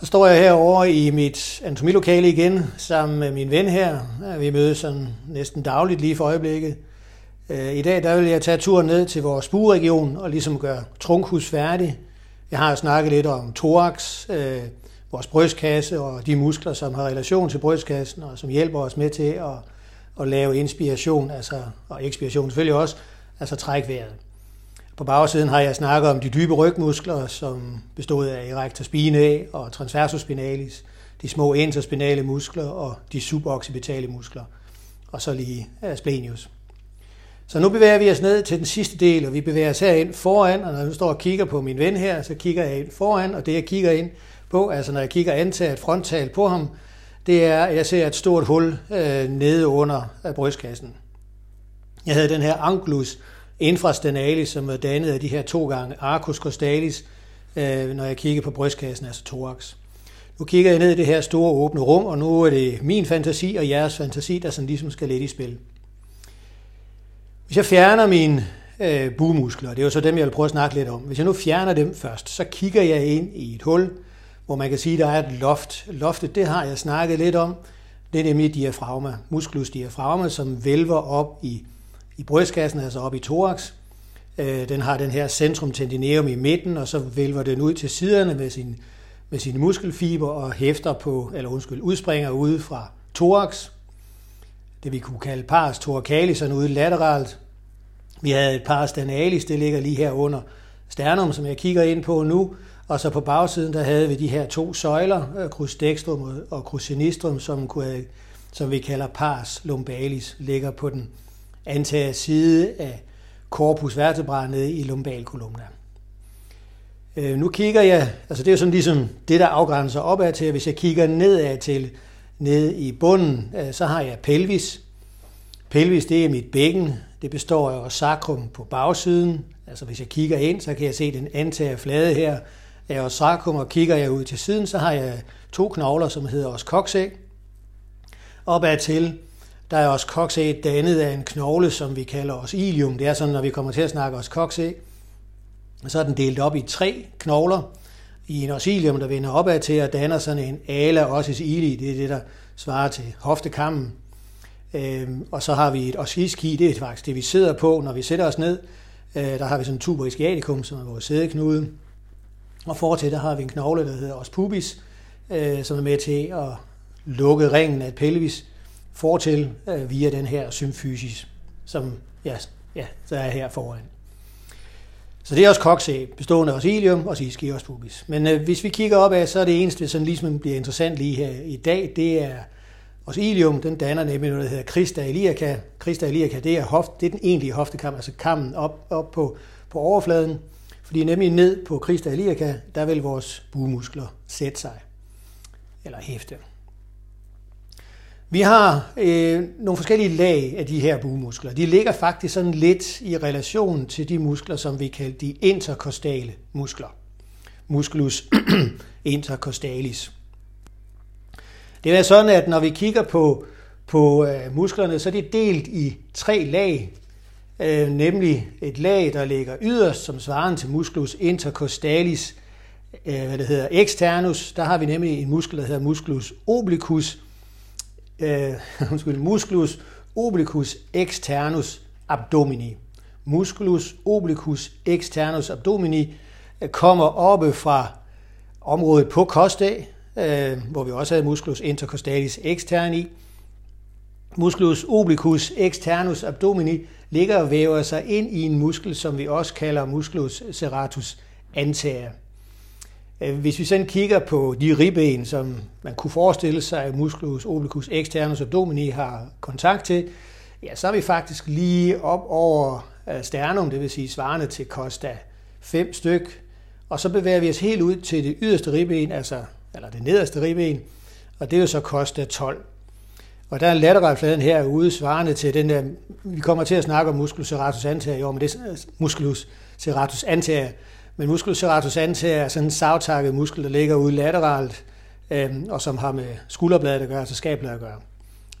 Så står jeg herovre i mit anatomilokale igen sammen med min ven her. Vi mødes sådan næsten dagligt lige for øjeblikket. Øh, I dag der vil jeg tage turen ned til vores buregion og ligesom gøre trunkhus færdig. Jeg har snakket lidt om thorax, øh, vores brystkasse og de muskler, som har relation til brystkassen og som hjælper os med til at, at lave inspiration altså, og ekspiration selvfølgelig også, altså træk vejret. På bagsiden har jeg snakket om de dybe rygmuskler, som bestod af erector spinae og transversus spinalis, de små interspinale muskler og de suboccipitale muskler, og så lige splenius. Så nu bevæger vi os ned til den sidste del, og vi bevæger os herind foran, og når jeg nu står og kigger på min ven her, så kigger jeg ind foran, og det jeg kigger ind på, altså når jeg kigger antaget frontal på ham, det er, at jeg ser et stort hul øh, nede under øh, brystkassen. Jeg havde den her anglus infrastenalis, som er dannet af de her to gange arcus costalis, øh, når jeg kigger på brystkassen, altså thorax. Nu kigger jeg ned i det her store åbne rum, og nu er det min fantasi og jeres fantasi, der sådan ligesom skal lidt i spil. Hvis jeg fjerner mine øh, bugmuskler, det er jo så dem, jeg vil prøve at snakke lidt om. Hvis jeg nu fjerner dem først, så kigger jeg ind i et hul, hvor man kan sige, at der er et loft. Loftet, det har jeg snakket lidt om. Det er nemlig diafragma, musculus diafragma, som vælver op i, i brystkassen, altså op i thorax. Øh, den har den her centrum tendineum i midten, og så vælver den ud til siderne med, sin, med sine muskelfiber og hæfter på, eller undskyld, udspringer ude fra thorax, det vi kunne kalde pars thoracalis, sådan ude lateralt. Vi havde et pars danalis, det ligger lige her under sternum, som jeg kigger ind på nu, og så på bagsiden, der havde vi de her to søjler, øh, crus dextrum og crus sinistrum, som, kunne, som vi kalder pars lumbalis, ligger på den antager side af corpus vertebrae nede i lumbalkolumna. Øh, nu kigger jeg, altså det er sådan ligesom det, der afgrænser opad til, hvis jeg kigger nedad til nede i bunden, øh, så har jeg pelvis. Pelvis, det er mit bækken. Det består af sacrum på bagsiden. Altså hvis jeg kigger ind, så kan jeg se den antager flade her af sacrum, og kigger jeg ud til siden, så har jeg to knogler, som hedder os coxæg. Opad til, der er også koksæg dannet af en knogle, som vi kalder os ilium. Det er sådan, når vi kommer til at snakke os koksæg, så er den delt op i tre knogler i en osilium, der vender opad til og danner sådan en ala ossis ili. Det er det, der svarer til hoftekammen. Øhm, og så har vi et osciski, det er faktisk det, vi sidder på, når vi sætter os ned. Øh, der har vi sådan en tuber ischiaticum, som er vores sædeknude. Og fortil, der har vi en knogle, der hedder os pubis, øh, som er med til at lukke ringen af pelvis fortil øh, via den her symfysis, som ja, ja, der er her foran. Så det er også koksæb, bestående af helium og ischios pubis. Men øh, hvis vi kigger op af, så er det eneste, som ligesom bliver interessant lige her i dag, det er ilium, den danner nemlig noget, der hedder Christa iliaca. Christa iliaca, det er, hoft, det er den egentlige hoftekam, altså kammen op, op på, på overfladen. Fordi nemlig ned på Christa iliaca, der vil vores bugmuskler sætte sig, eller hæfte. Vi har øh, nogle forskellige lag af de her bugmuskler. De ligger faktisk sådan lidt i relation til de muskler, som vi kalder de interkostale muskler. Musculus intercostalis. Det er sådan, at når vi kigger på, på øh, musklerne, så er de delt i tre lag, øh, nemlig et lag, der ligger yderst, som svarer til musculus intercostalis, øh, hvad det hedder, externus. Der har vi nemlig en muskel, der hedder musculus obliquus, øh, undskyld, musculus obliquus externus abdomini. Musculus obliquus externus abdomini øh, kommer oppe fra området på kostdag, øh, hvor vi også havde musculus intercostalis externi. Musculus obliquus externus abdomini ligger og væver sig ind i en muskel, som vi også kalder musculus serratus anterior. Øh, hvis vi sådan kigger på de ribben, som man kunne forestille sig, at musculus obliquus externus abdomini har kontakt til, ja, så er vi faktisk lige op over øh, sternum, det vil sige svarende til costa 5 styk, og så bevæger vi os helt ud til det yderste ribben, altså eller det nederste ribben, og det er jo så costa 12. Og der er lateralfladen herude svarende til den der, vi kommer til at snakke om musculus serratus anterior, men det er musculus serratus anterior, men musculus serratus anterior er sådan en savtakket muskel, der ligger ude lateralt, øh, og som har med skulderbladet at gøre, altså skabladet at gøre.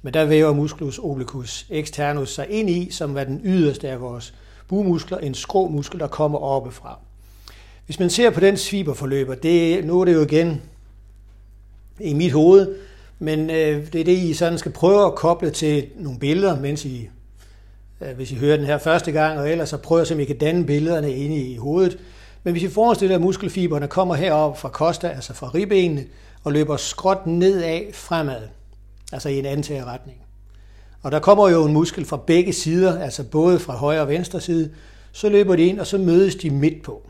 Men der væver musculus obliquus externus sig ind i, som er den yderste af vores bugmuskler, en skrå muskel, der kommer oppefra. Hvis man ser på den sviberforløber, det, nu er det jo igen i mit hoved, men øh, det er det, I sådan skal prøve at koble til nogle billeder, mens I, øh, hvis I hører den her første gang, og ellers så prøver så I kan danne billederne inde i hovedet. Men hvis vi forestiller at muskelfiberne kommer herop fra koster, altså fra ribbenene, og løber skråt nedad fremad, altså i en antagerretning. Og der kommer jo en muskel fra begge sider, altså både fra højre og venstre side, så løber de ind, og så mødes de midt på.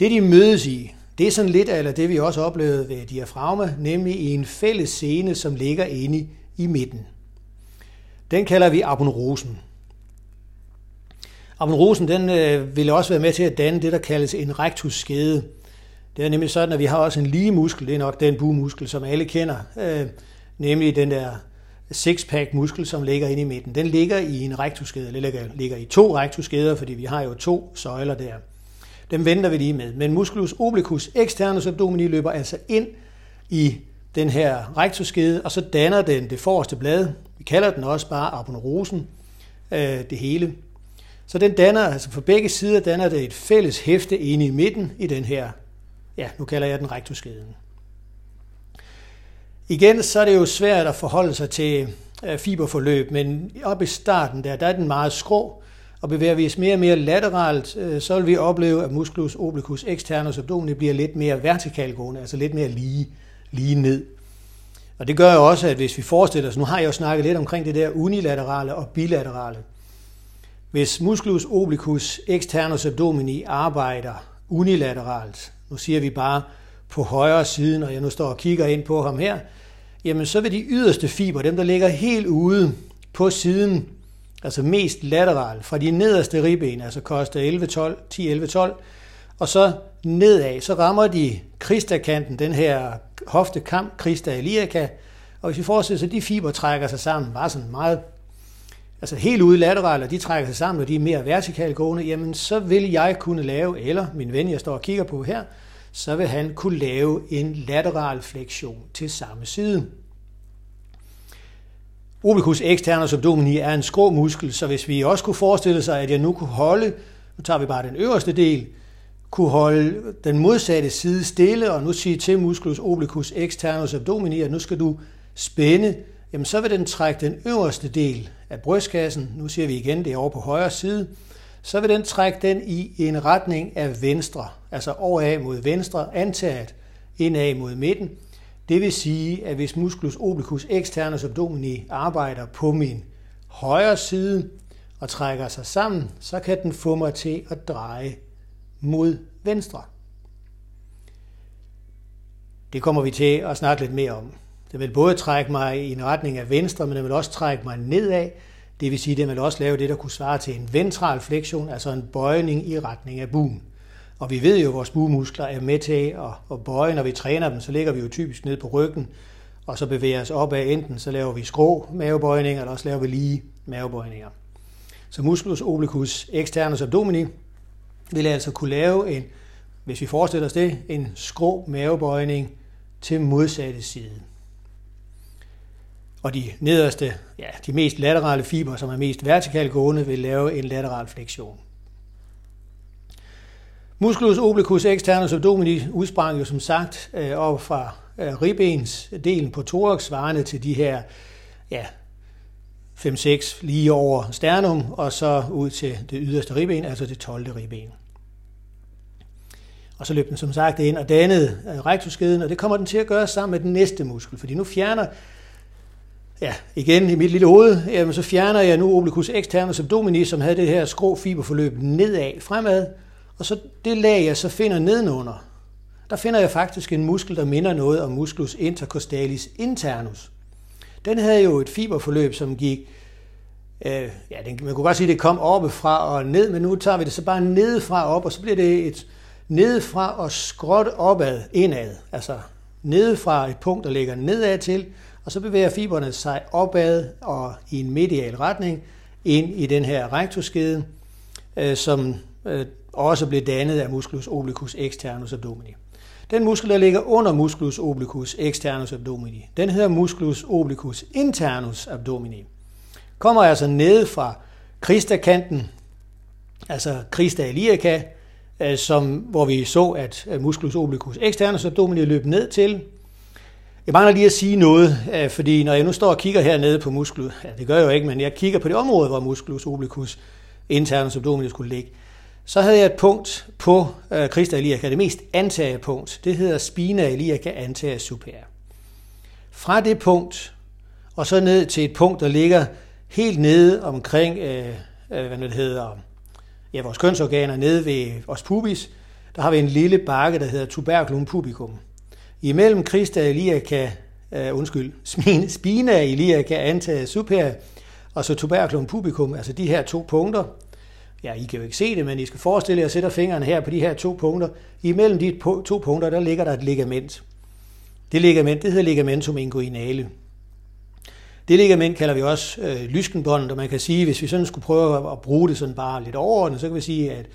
Det de mødes i, det er sådan lidt af det, vi også oplevede ved diafragma, nemlig i en fælles scene, som ligger inde i midten. Den kalder vi aponeurosen. Aponeurosen den øh, ville også være med til at danne det, der kaldes en rectusskede. Det er nemlig sådan, at vi har også en lige muskel, det er nok den bumuskel, som alle kender, øh, nemlig den der sixpack muskel, som ligger inde i midten. Den ligger i en rectusskede, eller ligger, ligger i to rectusskeder, fordi vi har jo to søjler der. Dem venter vi lige med. Men musculus obliquus externus abdomini løber altså ind i den her rectusskede, og så danner den det forreste blad. Vi kalder den også bare aponeurosen, øh, det hele. Så den danner, altså for begge sider danner det et fælles hæfte inde i midten i den her, ja, nu kalder jeg den rektusskeden. Igen, så er det jo svært at forholde sig til øh, fiberforløb, men oppe i starten der, der er den meget skrå, og bevæger vi os mere og mere lateralt, øh, så vil vi opleve, at musculus obliquus externus abdomini bliver lidt mere vertikalgående, altså lidt mere lige, lige ned. Og det gør jo også, at hvis vi forestiller os, nu har jeg jo snakket lidt omkring det der unilaterale og bilaterale. Hvis musculus obliquus externus abdomini arbejder unilateralt, nu siger vi bare på højre side, når jeg nu står og kigger ind på ham her, jamen så vil de yderste fiber, dem der ligger helt ude på siden, altså mest lateral, fra de nederste ribben, altså koster 11, 12, 10, 11, 12, og så nedad, så rammer de kristakanten, den her hoftekam, krista iliaca, og hvis vi forestiller sig, at de fiber trækker sig sammen, bare sådan meget, altså helt ude lateralt, og de trækker sig sammen, og de er mere vertikalt gående, jamen så vil jeg kunne lave, eller min ven, jeg står og kigger på her, så vil han kunne lave en lateral fleksion til samme side. Obliquus externus abdomini er en skrå muskel, så hvis vi også kunne forestille sig, at jeg nu kunne holde, nu tager vi bare den øverste del, kunne holde den modsatte side stille, og nu sige til musculus obliquus externus abdomini, at nu skal du spænde, jamen så vil den trække den øverste del af brystkassen, nu siger vi igen, det er over på højre side, så vil den trække den i en retning af venstre, altså overad mod venstre, antaget indad mod midten. Det vil sige, at hvis musculus obliquus externus abdomini arbejder på min højre side og trækker sig sammen, så kan den få mig til at dreje mod venstre. Det kommer vi til at snakke lidt mere om. Den vil både trække mig i en retning af venstre, men det vil også trække mig nedad, det vil sige, at den vil også lave det, der kunne svare til en ventral fleksion, altså en bøjning i retning af buen. Og vi ved jo, at vores buemuskler er med til at, bøje. Når vi træner dem, så ligger vi jo typisk ned på ryggen, og så bevæger os opad. Enten så laver vi skrå mavebøjninger, eller også laver vi lige mavebøjninger. Så musculus obliquus externus abdomini vil altså kunne lave en, hvis vi forestiller os det, en skrå mavebøjning til modsatte side og de nederste, ja, de mest laterale fiber, som er mest vertikalt gående, vil lave en lateral flektion. Musculus obliquus externus abdomini udsprang jo som sagt øh, op fra øh, ribbens delen på thorax, svarende til de her ja, 5-6 lige over sternum, og så ud til det yderste ribben, altså det 12. ribben. Og så løb den som sagt ind og dannede øh, rektuskeden, og det kommer den til at gøre sammen med den næste muskel, fordi nu fjerner ja, igen i mit lille hoved, jamen, så fjerner jeg nu obliquus externus abdominis, som havde det her skrå fiberforløb nedad fremad, og så det lag, jeg så finder nedenunder, der finder jeg faktisk en muskel, der minder noget om musculus intercostalis internus. Den havde jo et fiberforløb, som gik, øh, ja, den, man kunne godt sige, at det kom oppefra og ned, men nu tager vi det så bare nedefra op, og så bliver det et nedefra og skråt opad, indad. Altså nedefra et punkt, der ligger nedad til, og så bevæger fiberne sig opad og i en medial retning ind i den her rektusskede, øh, som øh, også blev dannet af musculus obliquus externus abdomini. Den muskel, der ligger under musculus obliquus externus abdomini, den hedder musculus obliquus internus abdomini. Kommer altså ned fra kristakanten, altså crista iliaca, øh, som, hvor vi så, at musculus obliquus externus abdomini løb ned til, jeg mangler lige at sige noget, øh, fordi når jeg nu står og kigger hernede på musklus, ja, det gør jeg jo ikke, men jeg kigger på det område, hvor musculus obliquus internus abdominis skulle ligge, så havde jeg et punkt på øh, Christa iliaca, det mest antaget punkt. Det hedder spina iliaca antaget superior. Fra det punkt og så ned til et punkt, der ligger helt nede omkring, øh, øh, hvad det hedder, ja, vores kønsorganer nede ved os pubis, der har vi en lille bakke, der hedder tuberculum pubicum. Imellem Christa Eliaka, uh, øh, undskyld, spina iliaca antaget superior, og så tuberculum pubicum, altså de her to punkter. Ja, I kan jo ikke se det, men I skal forestille jer, at jeg sætter fingrene her på de her to punkter. Imellem de to punkter, der ligger der et ligament. Det ligament, det hedder ligamentum inguinale. Det ligament kalder vi også øh, lyskenbåndet, og man kan sige, hvis vi sådan skulle prøve at bruge det sådan bare lidt overordnet, så kan vi sige, at,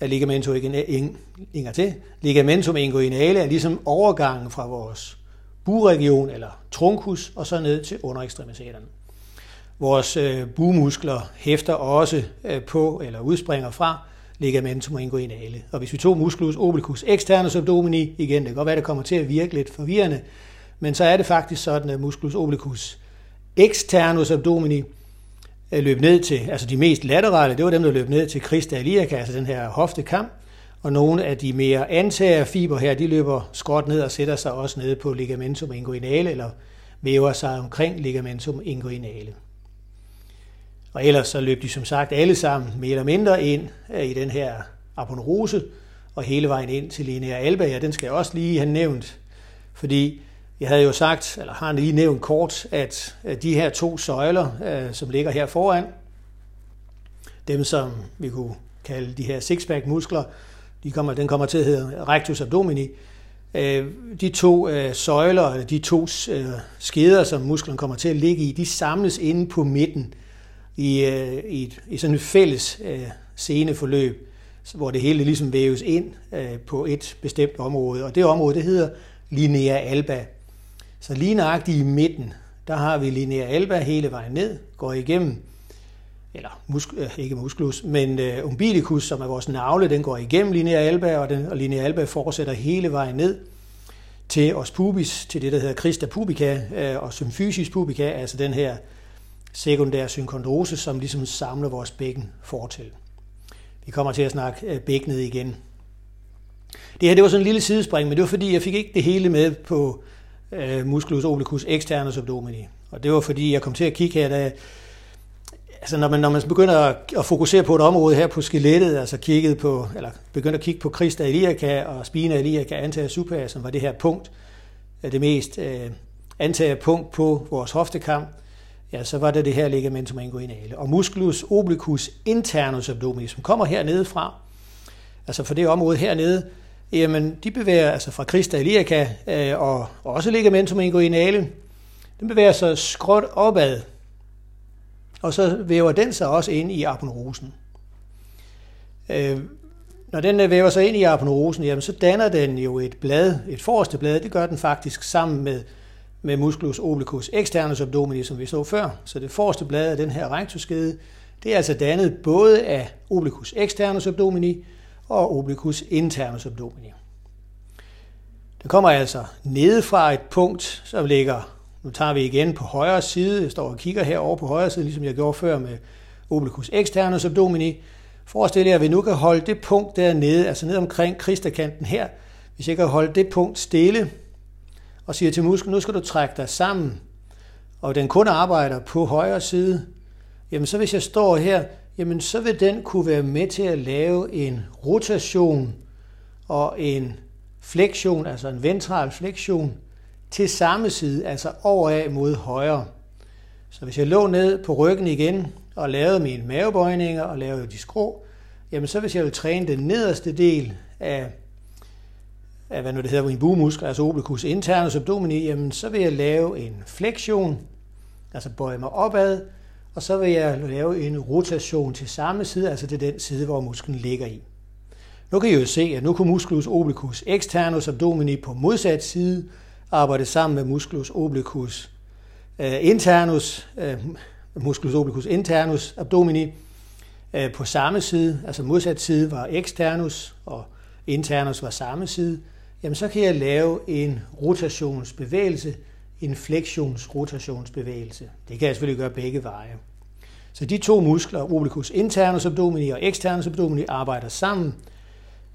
at ligamentum, ligger til, ligamentum inguinale er ligesom overgangen fra vores buregion eller trunkus og så ned til underekstremiteterne. Vores øh, bumuskler hæfter også øh, på eller udspringer fra ligamentum inguinale. Og hvis vi tog musculus obliquus externus abdomini, igen, det kan godt være, det kommer til at virke lidt forvirrende, men så er det faktisk sådan, at musculus obliquus externus abdomini Øh, løb ned til, altså de mest laterale, det var dem, der løb ned til Christa iliaca, altså den her hoftekam, og nogle af de mere antager fiber her, de løber skråt ned og sætter sig også ned på ligamentum inguinale, eller væver sig omkring ligamentum inguinale. Og ellers så løb de som sagt alle sammen mere eller mindre ind øh, i den her aponeurose, og hele vejen ind til linea alba, ja, den skal jeg også lige have nævnt, fordi jeg havde jo sagt, eller har lige nævnt kort, at de her to søjler, øh, som ligger her foran, dem som vi kunne kalde de her sixpack muskler, de kommer, den kommer til at hedde rectus abdomini, øh, de to øh, søjler, de to skeder, som musklen kommer til at ligge i, de samles inde på midten i, i, et, i sådan et fælles seneforløb, sceneforløb, hvor det hele ligesom væves ind på et bestemt område. Og det område, det hedder linea alba. Så lige nøjagtigt i midten, der har vi linea alba hele vejen ned, går igennem, eller musk, øh, ikke musculus, men øh, umbilicus, som er vores navle, den går igennem linea alba, og, den, og linea alba fortsætter hele vejen ned til os pubis, til det, der hedder Christa pubica, øh, og symphysis pubica, altså den her sekundære synkondrose, som ligesom samler vores bækken fortil. Vi kommer til at snakke øh, bækkenet igen. Det her det var sådan en lille sidespring, men det var fordi, jeg fik ikke det hele med på øh, musculus obliquus externus abdomini. Og det var fordi, jeg kom til at kigge her, da, altså når man, når man begynder at, at fokusere på et område her på skelettet, altså kigget på, eller begynder at kigge på Christa iliaca og spina iliaca antager superior, som var det her punkt, øh, det mest øh, antager punkt på vores hoftekamp, ja, så var det det her ligamentum inguinale. Og musculus obliquus internus abdominis, som kommer hernede fra, altså for det område hernede, jamen de bevæger, altså fra Krista Eliaka øh, og også ligamentum inguinale, den bevæger sig skråt opad, og så væver den sig også ind i aponeurosen. Øh, når den øh, væver sig ind i aponeurosen, jamen så danner den jo et blad, et forreste blad, det gør den faktisk sammen med med musculus obliquus externus abdominis, som vi så før. Så det forreste blad af den her rektusskede, det er altså dannet både af obliquus externus abdomini og obliquus internus abdomini. Den kommer altså nede fra et punkt, som ligger, nu tager vi igen på højre side, jeg står og kigger herover på højre side, ligesom jeg gjorde før med obliquus externus abdomini. Forestil jer, at vi nu kan holde det punkt dernede, altså ned omkring kristakanten her. Hvis jeg kan holde det punkt stille, og siger til musklen, nu skal du trække dig sammen, og den kun arbejder på højre side, jamen så hvis jeg står her, jamen så vil den kunne være med til at lave en rotation og en flektion, altså en ventral flektion, til samme side, altså overad mod højre. Så hvis jeg lå ned på ryggen igen og lavede mine mavebøjninger og lavede de skrå, jamen så hvis jeg vil træne den nederste del af af, hvad nu det hedder, min bugemuskel, altså obliquus internus abdomini, jamen så vil jeg lave en fleksion, altså bøje mig opad, og så vil jeg lave en rotation til samme side, altså til den side, hvor musklen ligger i. Nu kan I jo se, at nu kan musculus obliquus externus abdomini på modsat side arbejde sammen med musculus obliquus øh, internus, øh, musculus obliquus internus abdomini øh, på samme side, altså modsat side var externus, og internus var samme side jamen så kan jeg lave en rotationsbevægelse en flexions-rotationsbevægelse. Det kan jeg selvfølgelig gøre begge veje. Så de to muskler, obliquus internus abdomini og externus abdomini, arbejder sammen,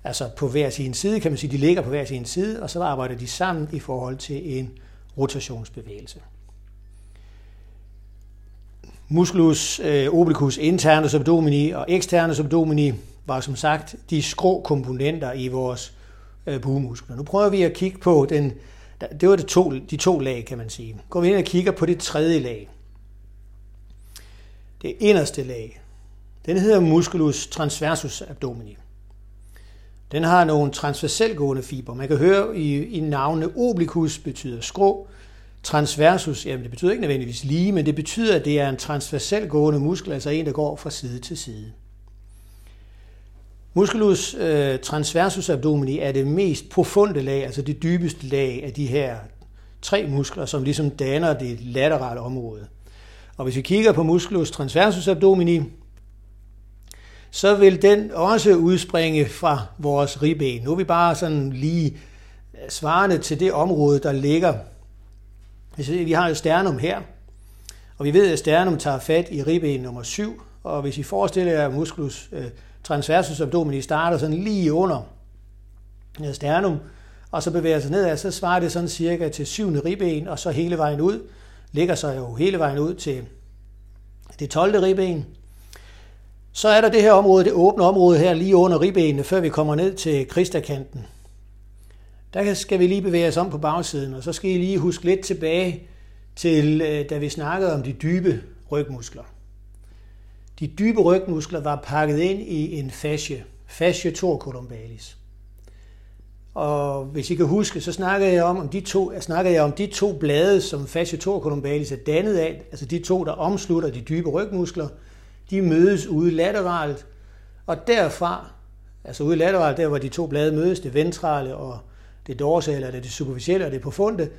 altså på hver sin side, kan man sige, de ligger på hver sin side, og så arbejder de sammen i forhold til en rotationsbevægelse. Musculus øh, obliquus internus abdomini og externus abdomini var som sagt de skrå komponenter i vores øh, bugemuskler. Nu prøver vi at kigge på den, det var det to, de to lag, kan man sige. Går vi ind og kigger på det tredje lag. Det inderste lag. Den hedder musculus transversus abdomini. Den har nogle transverselgående fiber. Man kan høre i, i navnene obliquus betyder skrå, transversus, jamen det betyder ikke nødvendigvis lige, men det betyder, at det er en transversalgående muskel, altså en, der går fra side til side. Musculus øh, transversus abdomini er det mest profunde lag, altså det dybeste lag af de her tre muskler, som ligesom danner det laterale område. Og hvis vi kigger på musculus transversus abdomini, så vil den også udspringe fra vores ribben. Nu er vi bare sådan lige øh, svarende til det område, der ligger. Vi har et sternum her, og vi ved, at sternum tager fat i ribben nummer 7, og hvis I forestiller jer musculus øh, transversus abdomini starter sådan lige under øh, sternum, og så bevæger sig nedad, så svarer det sådan cirka til syvende ribben, og så hele vejen ud, ligger sig jo hele vejen ud til det 12. ribben. Så er der det her område, det åbne område her lige under ribbenene, før vi kommer ned til kristakanten. Der skal vi lige bevæge os om på bagsiden, og så skal I lige huske lidt tilbage til, øh, da vi snakkede om de dybe rygmuskler. De dybe rygmuskler var pakket ind i en fascie, fascia torcolumbalis. Og hvis I kan huske, så snakkede jeg om, om de to, jeg snakkede jeg om de to blade, som fascia torcolumbalis er dannet af, altså de to, der omslutter de dybe rygmuskler, de mødes ude lateralt, og derfra, altså ude lateralt, der hvor de to blade mødes, det ventrale og det dorsale, eller det superficielle og det profunde,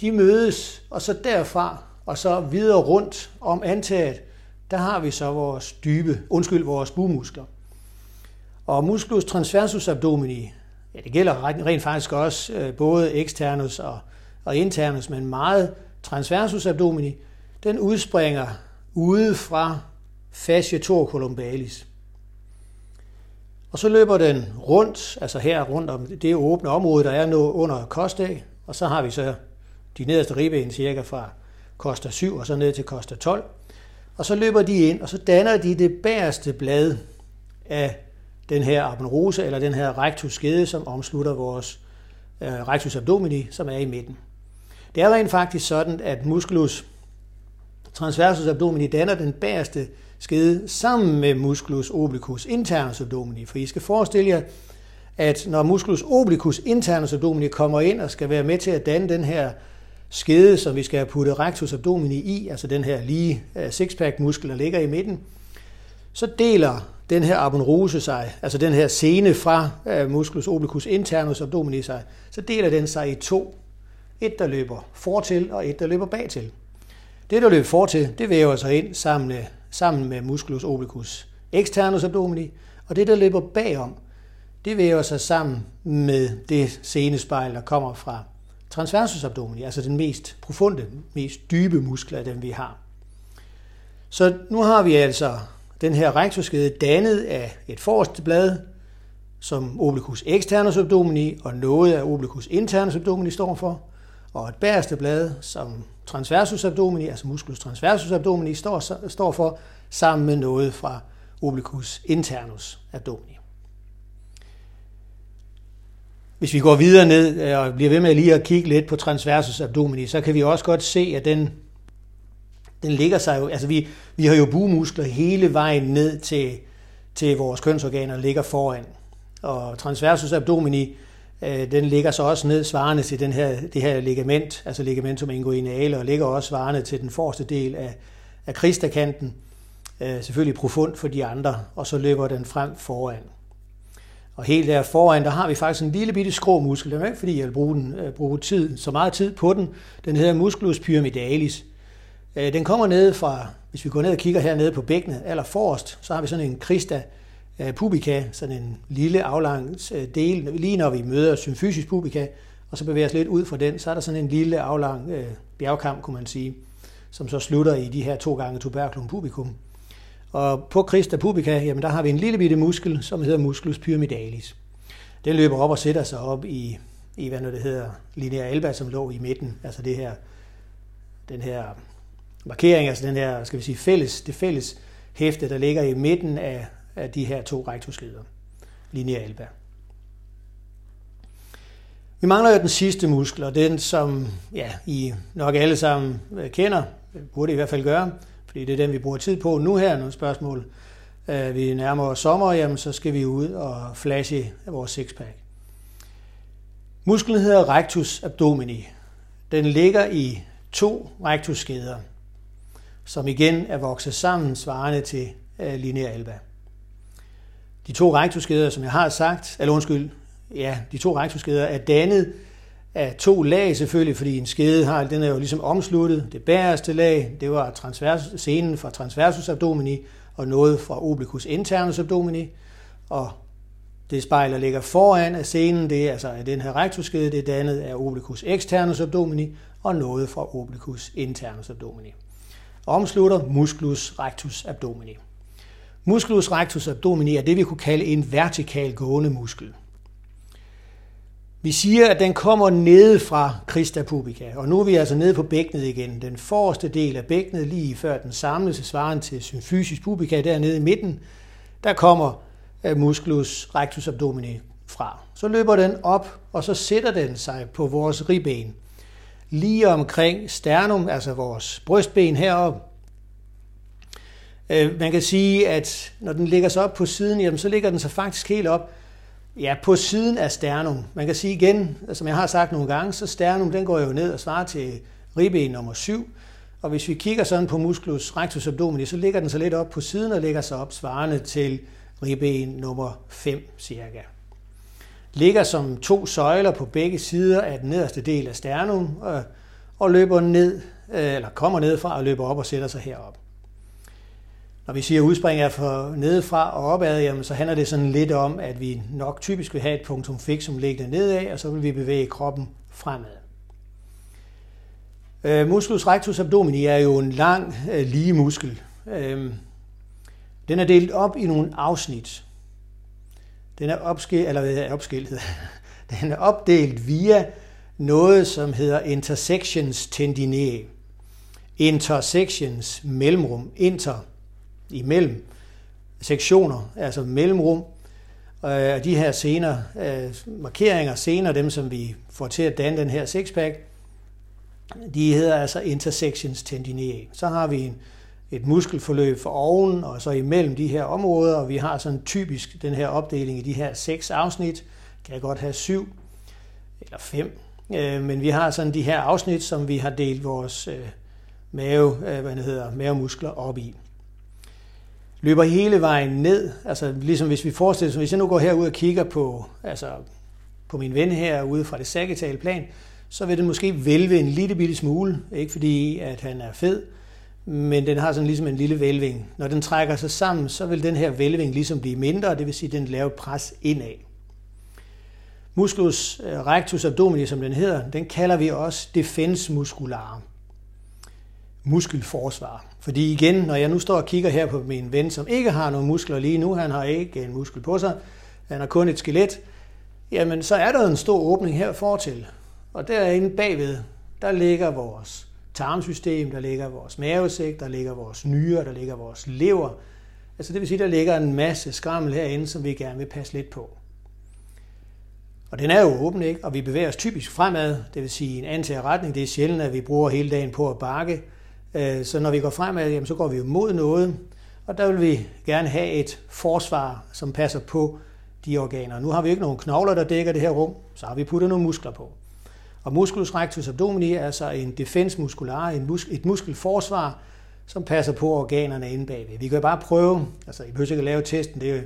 de mødes, og så derfra, og så videre rundt om antaget, der har vi så vores dybe, undskyld, vores bugmuskler. Og musculus transversus abdomini, ja, det gælder rent faktisk også øh, både externus og, og internus, men meget transversus abdomini, den udspringer ude fra fascia torcolumbalis. Og så løber den rundt, altså her rundt om det åbne område, der er nu under kostdag, og så har vi så de nederste ribben cirka fra koster 7 og så ned til koster 12 og så løber de ind, og så danner de det bagerste blad af den her apenrose, eller den her rectus skede, som omslutter vores øh, rectus abdomini, som er i midten. Det er rent faktisk sådan, at musculus transversus abdomini danner den bagerste skede sammen med musculus obliquus internus abdomini. For I skal forestille jer, at når musculus obliquus internus abdomini kommer ind og skal være med til at danne den her skede, som vi skal have puttet rectus abdomini i, altså den her lige øh, sixpack muskel, der ligger i midten, så deler den her aponrose sig, altså den her sene fra øh, musculus obliquus internus abdomini sig, så deler den sig i to. Et, der løber fortil, og et, der løber bagtil. Det, der løber fortil, det væver sig ind sammen med, sammen med musculus obliquus externus abdomini, og det, der løber bagom, det væver sig sammen med det senespejl, der kommer fra transversus abdomini, altså den mest profunde, mest dybe muskel af dem, vi har. Så nu har vi altså den her rektorskede dannet af et forreste blad, som obliquus externus abdomini og noget af obliquus internus abdomini står for, og et bagerste blad, som transversus abdomini, altså musculus transversus abdomini, står, står for, sammen med noget fra obliquus internus abdomini. Hvis vi går videre ned øh, og bliver ved med lige at kigge lidt på transversus abdomini, så kan vi også godt se, at den, den ligger sig jo, altså vi, vi har jo bugemuskler hele vejen ned til, til vores kønsorganer, ligger foran. Og transversus abdomini, øh, den ligger så også ned svarende til den her, det her ligament, altså ligamentum inguinale, og ligger også svarende til den forreste del af, af kristakanten, øh, selvfølgelig profund for de andre, og så løber den frem foran. Og helt der foran, der har vi faktisk en lille bitte skrå muskel. Det er ikke, fordi jeg vil bruge, den, øh, bruge tid, så meget tid på den. Den hedder musculus pyramidalis. Øh, den kommer ned fra, hvis vi går ned og kigger hernede på bækkenet, eller forrest, så har vi sådan en crista øh, pubica, sådan en lille aflang del, lige når vi møder symfysis pubica, og så bevæger os lidt ud fra den, så er der sådan en lille aflang bjergkamp, kunne man sige, som så slutter i de her to gange tuberculum pubicum. Og på Christa pubica, jamen der har vi en lille bitte muskel, som hedder musculus pyramidalis. Den løber op og sætter sig op i, i hvad nu det hedder, linea alba, som lå i midten, altså det her, den her markering, altså den her, skal vi sige, fælles, det fælles hæfte, der ligger i midten af, af de her to rektusleder, linea alba. Vi mangler jo den sidste muskel, og den, som ja, I nok alle sammen kender, burde I, i hvert fald gøre, fordi det er den, vi bruger tid på nu her, nogle spørgsmål. Øh, vi nærmer os sommer, jamen, så skal vi ud og flashe vores sixpack. Musklen hedder rectus abdomini. Den ligger i to rectusskeder, som igen er vokset sammen svarende til øh, linea alba. De to rektuskeder, som jeg har sagt, eller undskyld, ja, de to rektuskeder er dannet af to lag selvfølgelig, fordi en skede har, den er jo ligesom omsluttet. Det bæreste lag, det var transvers, scenen fra transversus abdomini, og noget fra obliquus internus abdomini, og det spejl, der ligger foran af scenen, det er altså den her rektuskede, det er dannet af obliquus externus abdomini, og noget fra obliquus internus abdomini. Omslutter musculus rectus abdomini. Musculus rectus abdomini er det, vi kunne kalde en vertikal gående muskel. Vi siger, at den kommer nede fra Christa pubica, og nu er vi altså nede på bækkenet igen. Den forreste del af bækkenet, lige før den samles svaren til symphysis pubica, dernede i midten, der kommer øh, musculus rectus abdomini fra. Så løber den op, og så sætter den sig på vores ribben. Lige omkring sternum, altså vores brystben heroppe. Øh, man kan sige, at når den ligger sig op på siden, jamen, så ligger den sig faktisk helt op Ja, på siden af sternum. Man kan sige igen, som jeg har sagt nogle gange, så sternum den går jo ned og svarer til ribben nummer 7. Og hvis vi kigger sådan på musculus rectus abdomini, så ligger den så lidt op på siden og ligger sig op svarende til ribben nummer 5 cirka. Ligger som to søjler på begge sider af den nederste del af sternum og, og løber ned, øh, eller kommer ned fra og løber op og sætter sig herop. Når vi siger udspring er for nedefra og opad, jamen, så handler det sådan lidt om, at vi nok typisk vil have et punktum fixum liggende nedad, og så vil vi bevæge kroppen fremad. Øh, musculus rectus abdomini er jo en lang, øh, lige muskel. Øh, den er delt op i nogle afsnit. Den er opskilt, eller er opskilt? Den er opdelt via noget, som hedder intersections tendinae. Intersections mellemrum. Inter imellem sektioner, altså mellemrum. Og de her scener, øh, markeringer, scener, dem som vi får til at danne den her sixpack, de hedder altså intersections tendineae. Så har vi en, et muskelforløb for oven, og så imellem de her områder, og vi har sådan typisk den her opdeling i de her seks afsnit. Kan jeg godt have syv eller fem, øh, men vi har sådan de her afsnit, som vi har delt vores mave, hvad det hedder, mavemuskler op i løber hele vejen ned. Altså ligesom hvis vi forestiller os, hvis jeg nu går herud og kigger på, altså, på min ven her ude fra det sagittale plan, så vil den måske vælve en lille bitte smule. Ikke fordi, at han er fed, men den har sådan ligesom en lille vælving. Når den trækker sig sammen, så vil den her vælving ligesom blive mindre, det vil sige, at den laver pres indad. Musculus eh, rectus abdomini, som den hedder, den kalder vi også defense muskulare muskelforsvar. Fordi igen, når jeg nu står og kigger her på min ven, som ikke har nogen muskler lige nu, han har ikke en muskel på sig, han har kun et skelet, jamen så er der en stor åbning her fortil. Og derinde bagved, der ligger vores tarmsystem, der ligger vores mavesæk, der ligger vores nyre, der ligger vores lever. Altså det vil sige, der ligger en masse skrammel herinde, som vi gerne vil passe lidt på. Og den er jo åben, ikke? og vi bevæger os typisk fremad, det vil sige en antaget retning. Det er sjældent, at vi bruger hele dagen på at bakke. Øh, så når vi går fremad, jamen, så går vi jo mod noget, og der vil vi gerne have et forsvar, som passer på de organer. Nu har vi ikke nogen knogler, der dækker det her rum, så har vi puttet nogle muskler på. Og musculus rectus abdomini er altså en defense muscular, en mus- et muskelforsvar, som passer på organerne inde bagved. Vi kan jo bare prøve, altså I behøver ikke at lave testen, det er jo,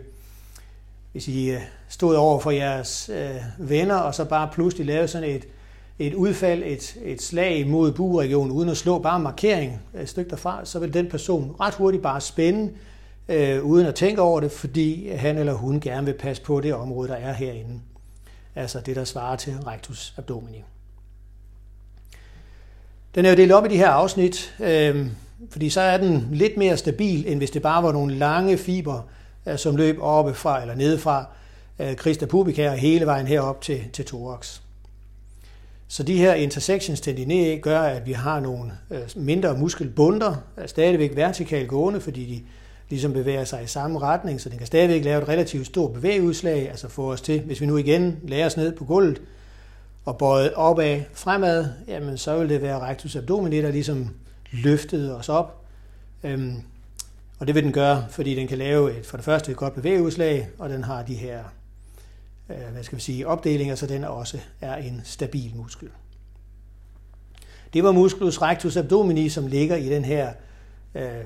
hvis I øh, stod over for jeres øh, venner, og så bare pludselig lavede sådan et et udfald, et, et slag mod buregionen, uden at slå bare markering øh, et stykke derfra, så vil den person ret hurtigt bare spænde, øh, uden at tænke over det, fordi han eller hun gerne vil passe på det område, der er herinde. altså det, der svarer til rectus abdomini. Den er jo delt op i de her afsnit, øh, fordi så er den lidt mere stabil, end hvis det bare var nogle lange fiber, øh, som løb oppe fra eller nede fra øh, Christa pubica og hele vejen herop til, til thorax. Så de her intersections tendinæe gør, at vi har nogle øh, mindre muskelbunder, stadigvæk vertikalt gående, fordi de ligesom bevæger sig i samme retning, så den kan stadigvæk lave et relativt stort bevægeudslag, altså få os til, hvis vi nu igen lærer os ned på gulvet og bøjet opad fremad, jamen så vil det være rectus abdomini, der ligesom løftede os op. Øhm, og det vil den gøre, fordi den kan lave et, for det første et godt bevægeudslag, og den har de her Øh, hvad skal vi sige, opdelinger, så den også er en stabil muskel. Det var musculus rectus abdomini, som ligger i den her øh,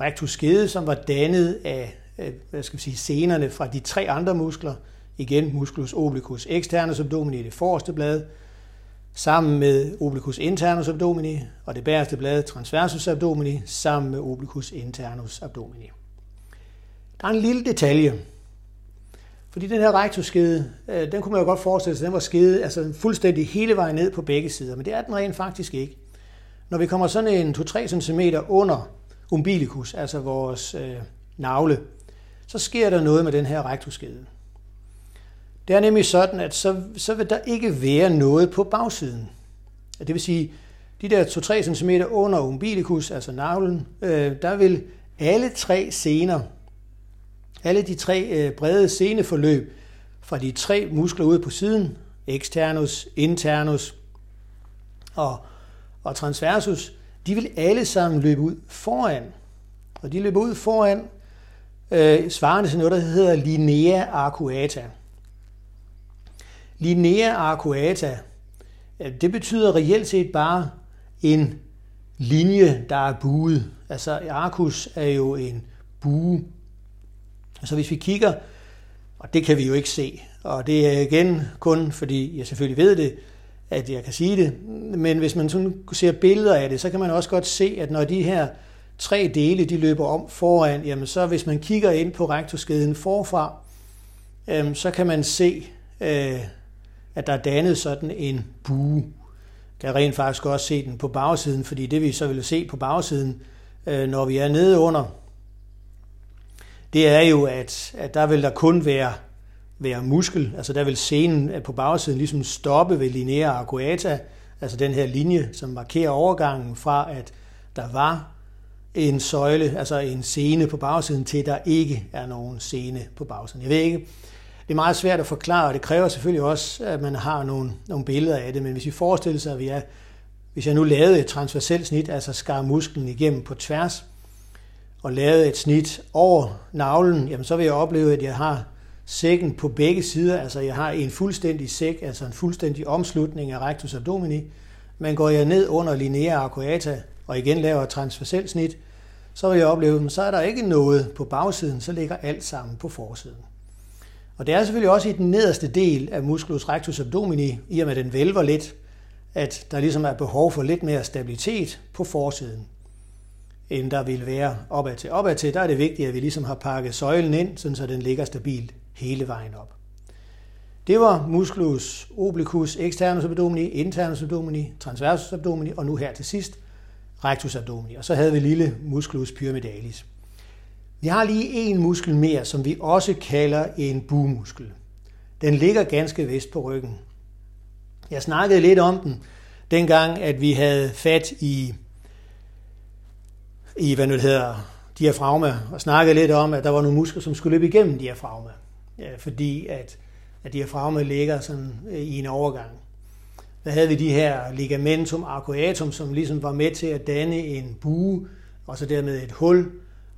rectus skede, som var dannet af øh, hvad skal vi sige, senerne fra de tre andre muskler. Igen musculus obliquus externus abdomini i det forreste blad, sammen med obliquus internus abdomini, og det bagerste blad transversus abdomini, sammen med obliquus internus abdomini. Der er en lille detalje, fordi den her rektorskede, øh, den kunne man jo godt forestille sig, den var skede altså fuldstændig hele vejen ned på begge sider, men det er den rent faktisk ikke. Når vi kommer sådan en 2-3 cm under umbilicus, altså vores øh, navle, så sker der noget med den her rektorskede. Det er nemlig sådan, at så, så vil der ikke være noget på bagsiden. Det vil sige, de der 2-3 cm under umbilicus, altså navlen, øh, der vil alle tre sener, alle de tre øh, brede seneforløb fra de tre muskler ude på siden, externus, internus og, og transversus, de vil alle sammen løbe ud foran. Og de løber ud foran, øh, svarende til noget, der hedder linea arcuata. Linea arcuata, det betyder reelt set bare en linje, der er buet. Altså arcus er jo en bue. Så hvis vi kigger, og det kan vi jo ikke se, og det er igen kun fordi jeg selvfølgelig ved det, at jeg kan sige det, men hvis man sådan ser billeder af det, så kan man også godt se, at når de her tre dele de løber om foran, jamen så hvis man kigger ind på rektorskeden forfra, øhm, så kan man se, øh, at der er dannet sådan en bue. Kan rent faktisk også se den på bagsiden, fordi det vi så vil se på bagsiden, øh, når vi er nede under, det er jo, at, at der vil der kun være, være muskel, altså der vil scenen øh, på bagsiden ligesom stoppe ved linea arcuata, altså den her linje, som markerer overgangen fra, at der var en søjle, altså en scene på bagsiden, til der ikke er nogen scene på bagsiden. Jeg ved ikke, det er meget svært at forklare, og det kræver selvfølgelig også, at man har nogle, nogle billeder af det, men hvis vi forestiller sig, at vi er, hvis jeg nu lavede et transverselt snit, altså skar musklen igennem på tværs, og lavede et snit over navlen, jamen så vil jeg opleve, at jeg har sækken på begge sider, altså jeg har en fuldstændig sæk, altså en fuldstændig omslutning af rectus abdomini, men går jeg ned under linea arcuata, og igen laver et transverselt snit, så vil jeg opleve, at så er der ikke noget på bagsiden, så ligger alt sammen på forsiden. Og det er selvfølgelig også i den nederste del af musculus rectus abdomini, i og med den vælver lidt, at der ligesom er behov for lidt mere stabilitet på forsiden, end der vil være opad til. Opad til, der er det vigtigt, at vi ligesom har pakket søjlen ind, så den ligger stabilt hele vejen op. Det var musculus obliquus externus abdomini, internus abdomini, transversus abdomini, og nu her til sidst rectus abdomini. Og så havde vi lille musculus pyramidalis. Vi har lige en muskel mere, som vi også kalder en bumuskel. Den ligger ganske vest på ryggen. Jeg snakkede lidt om den, dengang at vi havde fat i, i hvad nu det hedder, diafragma, og snakkede lidt om, at der var nogle muskler, som skulle løbe igennem diafragma, ja, fordi at, at diafragma ligger sådan øh, i en overgang. Der havde vi de her ligamentum arcuatum, som ligesom var med til at danne en bue, og så dermed et hul,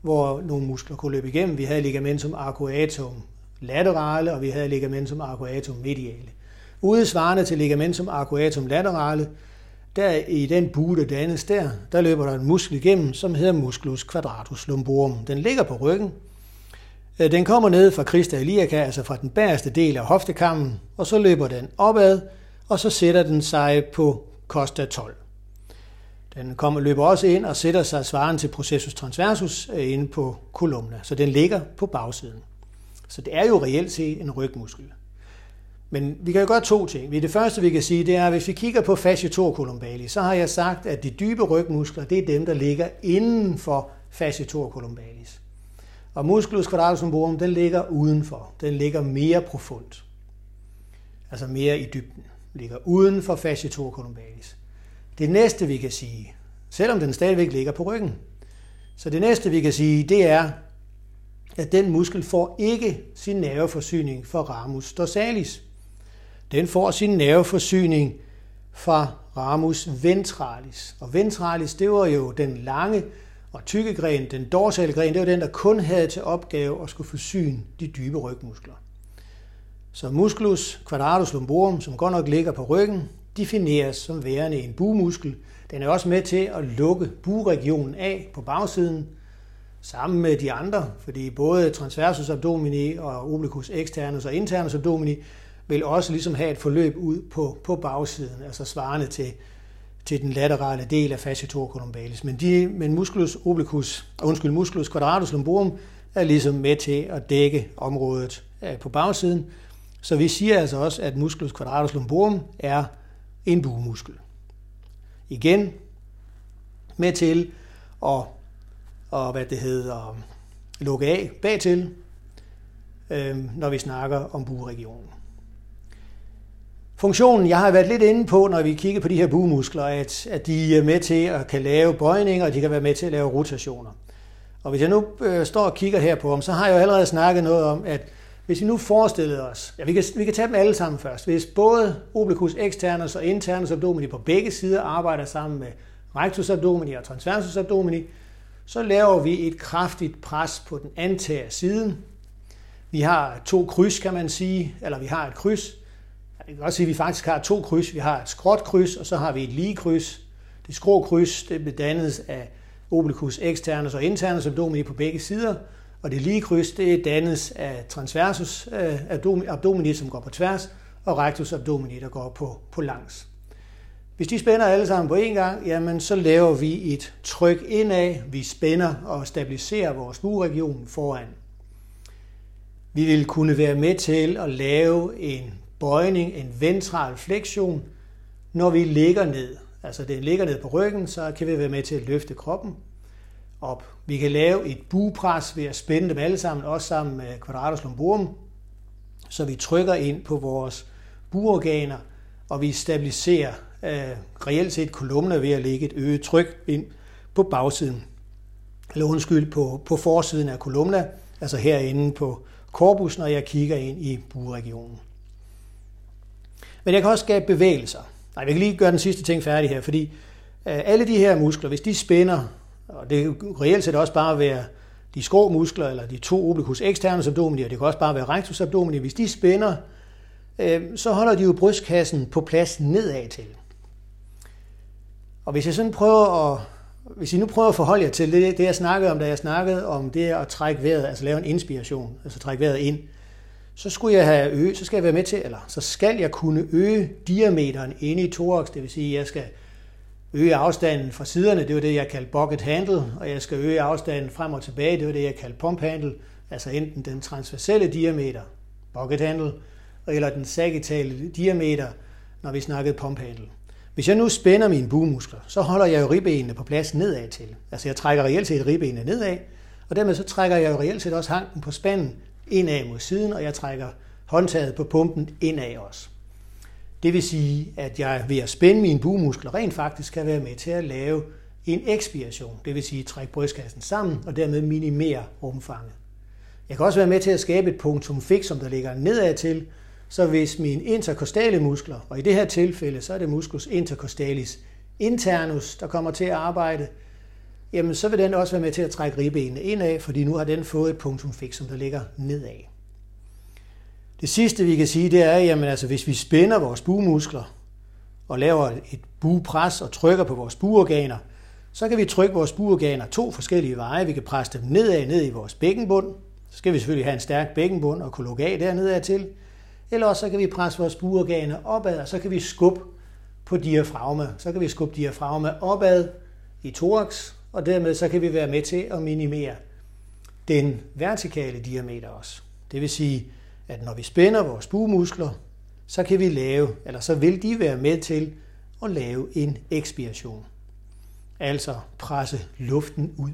hvor nogle muskler kunne løbe igennem. Vi havde ligamentum arcuatum laterale, og vi havde ligamentum arcuatum mediale. Ude svarende til ligamentum arcuatum laterale, der i den bue, der dannes der, der løber der en muskel igennem, som hedder musculus quadratus lumborum. Den ligger på ryggen. Øh, den kommer ned fra Christa iliaca, altså fra den bagerste del af hoftekammen, og så løber den opad, og så sætter den sig på costa 12. Den kommer, løber også ind og sætter sig svaren til processus transversus øh, inde på kolumna, så den ligger på bagsiden. Så det er jo reelt set en rygmuskel. Men vi kan jo gøre to ting. Det første, vi kan sige, det er, at hvis vi kigger på fascia columbalis, så har jeg sagt, at de dybe rygmuskler, det er dem, der ligger inden for fasciator columbalis. Og musculus quadratus lumborum, den ligger udenfor. Den ligger mere profundt. Altså mere i dybden. Ligger uden for fasciator columbalis. Det næste, vi kan sige, selvom den stadigvæk ligger på ryggen, så det næste, vi kan sige, det er, at den muskel får ikke sin nerveforsyning fra ramus dorsalis. Den får sin nerveforsyning fra ramus ventralis. Og ventralis, det var jo den lange og tykke gren, den dorsale gren, det var den, der kun havde til opgave at skulle forsyne de dybe rygmuskler. Så musculus quadratus lumborum, som godt nok ligger på ryggen, defineres som værende en bumuskel. Den er også med til at lukke buregionen af på bagsiden, sammen med de andre, fordi både transversus abdomini og obliquus externus og internus abdomini vil også ligesom have et forløb ud på, på bagsiden, altså svarende til, til den laterale del af fasciator columbalis. Men, de, men musculus obliquus, undskyld, musculus quadratus lumborum er ligesom med til at dække området øh, på bagsiden. Så vi siger altså også, at musculus quadratus lumborum er en buemuskel. Igen med til at og hvad det hedder, lukke af bagtil, øh, når vi snakker om bueregionen. Funktionen, jeg har været lidt inde på, når vi kigger på de her buemuskler, at, at de er med til at kan lave bøjninger, og de kan være med til at lave rotationer. Og hvis jeg nu øh, står og kigger her på dem, så har jeg jo allerede snakket noget om, at hvis vi nu forestillede os, ja, vi kan, vi kan tage dem alle sammen først. Hvis både obliquus externus og internus abdomini på begge sider arbejder sammen med rectus abdomini og transversus abdomini, så laver vi et kraftigt pres på den antager siden. Vi har to kryds, kan man sige, eller vi har et kryds. Jeg kan også sige, at vi faktisk har to kryds. Vi har et skråt kryds, og så har vi et lige kryds. Det skrå kryds det blev dannet af obliquus externus og internus abdomini på begge sider, og det lige kryds det dannes af transversus øh, abdomini, som går på tværs, og rectus abdomini, der går på, på langs. Hvis de spænder alle sammen på én gang, jamen så laver vi et tryk indad. Vi spænder og stabiliserer vores bueregion foran. Vi vil kunne være med til at lave en bøjning, en ventral fleksion, når vi ligger ned. Altså den ligger ned på ryggen, så kan vi være med til at løfte kroppen op. Vi kan lave et bugepres ved at spænde dem alle sammen, også sammen med quadratus lumborum, så vi trykker ind på vores buorganer, og vi stabiliserer øh, reelt set kolumner ved at lægge et øget tryk ind på bagsiden. Eller undskyld, på, på forsiden af kolumna, altså herinde på korpus, når jeg kigger ind i buregionen. Men jeg kan også skabe bevægelser. Nej, vi kan lige gøre den sidste ting færdig her, fordi øh, alle de her muskler, hvis de spænder, og det kan reelt set også bare være de skrå muskler, eller de to obliquus externus abdomini, og det kan også bare være rectus abdomini, hvis de spænder, øh, så holder de jo brystkassen på plads nedad til. Og hvis jeg sådan prøver at, hvis I nu prøver at forholde jer til det, det jeg snakkede om, da jeg snakkede om det at trække vejret, altså lave en inspiration, altså trække vejret ind, så skulle jeg have øge, så skal jeg være med til, eller så skal jeg kunne øge diameteren inde i thorax, det vil sige, at jeg skal øge afstanden fra siderne, det var det, jeg kaldte bucket handle, og jeg skal øge afstanden frem og tilbage, det var det, jeg kaldte pump handle, altså enten den transverselle diameter, bucket handle, eller den sagittale diameter, når vi snakkede pump handle. Hvis jeg nu spænder mine buemuskler, så holder jeg jo ribbenene på plads nedad til. Altså jeg trækker reelt set ribbenene nedad, og dermed så trækker jeg jo reelt set også hanken på spanden indad mod siden, og jeg trækker håndtaget på pumpen indad også. Det vil sige, at jeg ved at spænde mine buemuskler rent faktisk kan være med til at lave en ekspiration, det vil sige trække brystkassen sammen og dermed minimere rumfanget. Jeg kan også være med til at skabe et punktum fixum, der ligger nedad til, så hvis mine interkostale muskler, og i det her tilfælde, så er det musculus intercostalis internus, der kommer til at arbejde, jamen så vil den også være med til at trække ribbenene indad, fordi nu har den fået et punktum fixum, der ligger nedad. Det sidste, vi kan sige, det er, jamen altså, hvis vi spænder vores buemuskler og laver et buepres og trykker på vores buorganer, så kan vi trykke vores buorganer to forskellige veje. Vi kan presse dem nedad ned i vores bækkenbund. Så skal vi selvfølgelig have en stærk bækkenbund og kunne lukke af dernede til. Eller også så kan vi presse vores buorganer opad, og så kan vi skubbe på diafragma. Så kan vi skubbe diafragma opad i thorax, og dermed så kan vi være med til at minimere den vertikale diameter også. Det vil sige, at når vi spænder vores buemuskler, så kan vi lave, eller så vil de være med til at lave en ekspiration. Altså presse luften ud.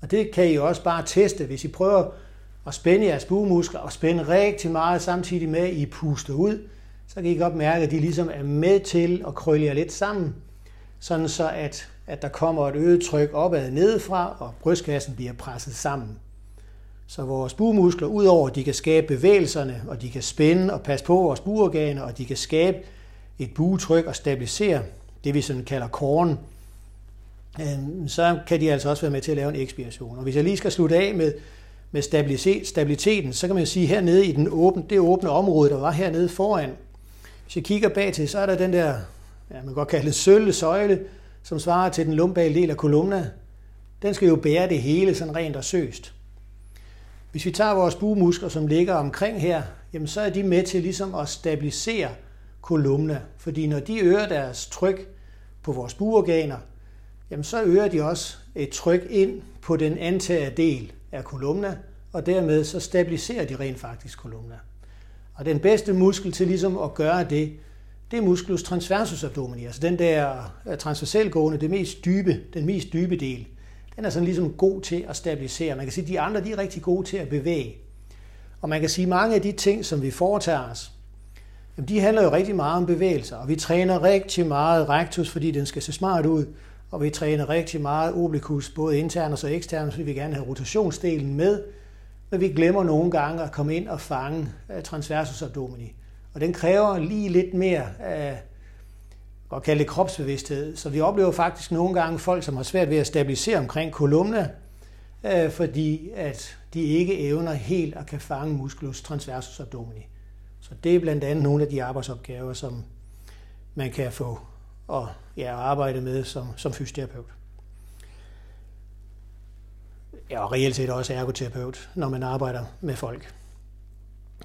Og det kan I også bare teste, hvis I prøver at spænde jeres buemuskler og spænde rigtig meget samtidig med, at I puster ud, så kan I godt mærke, at de ligesom er med til at krølle jer lidt sammen, sådan så at, at der kommer et øget tryk opad nedefra, og brystkassen bliver presset sammen. Så vores bugemuskler, udover at de kan skabe bevægelserne, og de kan spænde og passe på vores buorganer, og de kan skabe et bugetryk og stabilisere det, vi sådan kalder korn, øhm, så kan de altså også være med til at lave en ekspiration. Og hvis jeg lige skal slutte af med, med stabiliteten, så kan man sige, hernede i den åbne, det åbne område, der var hernede foran, hvis jeg kigger bag til, så er der den der, ja, man kan godt kalde det sølle søjle, som svarer til den lumbale del af kolumna. Den skal jo bære det hele sådan rent og søst. Hvis vi tager vores bugemuskler, som ligger omkring her, jamen så er de med til ligesom at stabilisere kolumna. Fordi når de øger deres tryk på vores buorganer, jamen så øger de også et tryk ind på den antagede del af kolumna, og dermed så stabiliserer de rent faktisk kolumna. Og den bedste muskel til ligesom at gøre det, det er musculus transversus abdomini, altså den der øh, transversalgående, det mest dybe, den mest dybe del. Den er sådan ligesom god til at stabilisere. Man kan sige, at de andre de er rigtig gode til at bevæge. Og man kan sige, at mange af de ting, som vi foretager os, jamen de handler jo rigtig meget om bevægelser. Og vi træner rigtig meget rectus, fordi den skal se smart ud. Og vi træner rigtig meget oblikus, både internt og eksternt, fordi vi gerne have rotationsdelen med men vi glemmer nogle gange at komme ind og fange øh, transversus abdomini. Og den kræver lige lidt mere af, godt kalde det kropsbevidsthed. Så vi oplever faktisk nogle gange folk, som har svært ved at stabilisere omkring kolumna, uh, fordi at de ikke evner helt at kan fange musculus transversus abdomini. Så det er blandt andet nogle af de arbejdsopgaver, som man kan få og ja, arbejde med som, som fysioterapeut ja, og reelt set også ergoterapeut, når man arbejder med folk.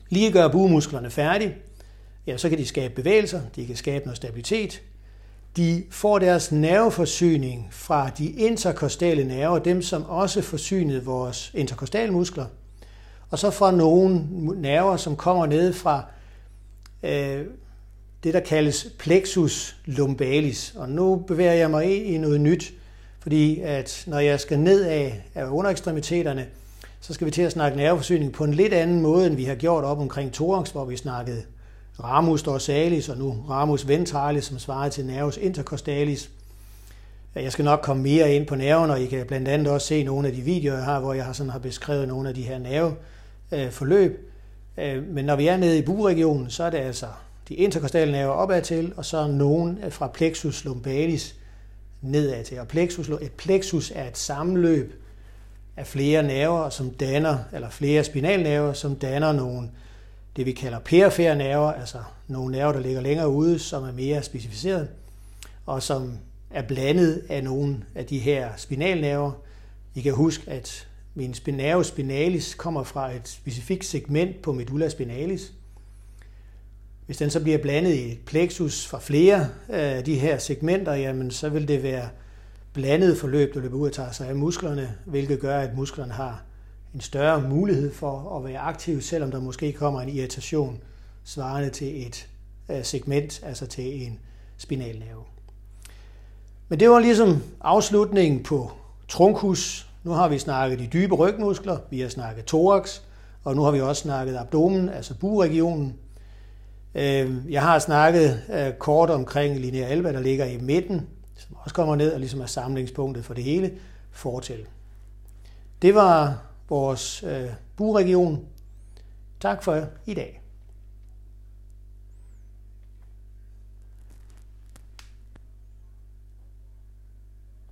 Lige gør buemusklerne færdige, ja, så kan de skabe bevægelser, de kan skabe noget stabilitet. De får deres nerveforsyning fra de interkostale nerver, dem som også forsynede vores interkostalmuskler, og så fra nogle nerver, som kommer ned fra øh, det, der kaldes plexus lumbalis. Og nu bevæger jeg mig ind i noget nyt, fordi at når jeg skal ned af, af underekstremiteterne, så skal vi til at snakke nerveforsyning på en lidt anden måde, end vi har gjort op omkring thorax, hvor vi snakkede ramus dorsalis og nu ramus ventralis, som svarer til nervus intercostalis. Jeg skal nok komme mere ind på nerven, og I kan blandt andet også se nogle af de videoer, jeg har, hvor jeg har, sådan har beskrevet nogle af de her nerveforløb. Øh, øh, men når vi er nede i buregionen, så er det altså de interkostale nerver opad til, og så nogen fra plexus lumbalis, nedad til. Og plexus, et plexus er et sammenløb af flere nerver, som danner, eller flere spinalnerver, som danner nogle, det vi kalder perifære nerver, altså nogle nerver, der ligger længere ude, som er mere specificeret, og som er blandet af nogle af de her spinalnerver. I kan huske, at min nerve spinalis kommer fra et specifikt segment på medulla spinalis, hvis den så bliver blandet i et plexus fra flere af de her segmenter, jamen så vil det være blandet forløb, der løber ud og tager sig af musklerne, hvilket gør, at musklerne har en større mulighed for at være aktiv, selvom der måske kommer en irritation svarende til et øh, segment, altså til en spinalnerve. Men det var ligesom afslutningen på trunkus. Nu har vi snakket de dybe rygmuskler, vi har snakket thorax, og nu har vi også snakket abdomen, altså buregionen. Øh, jeg har snakket øh, kort omkring linea alba, der ligger i midten, som også kommer ned og ligesom er samlingspunktet for det hele, fortil. Det var vores øh, buregion. Tak for i dag.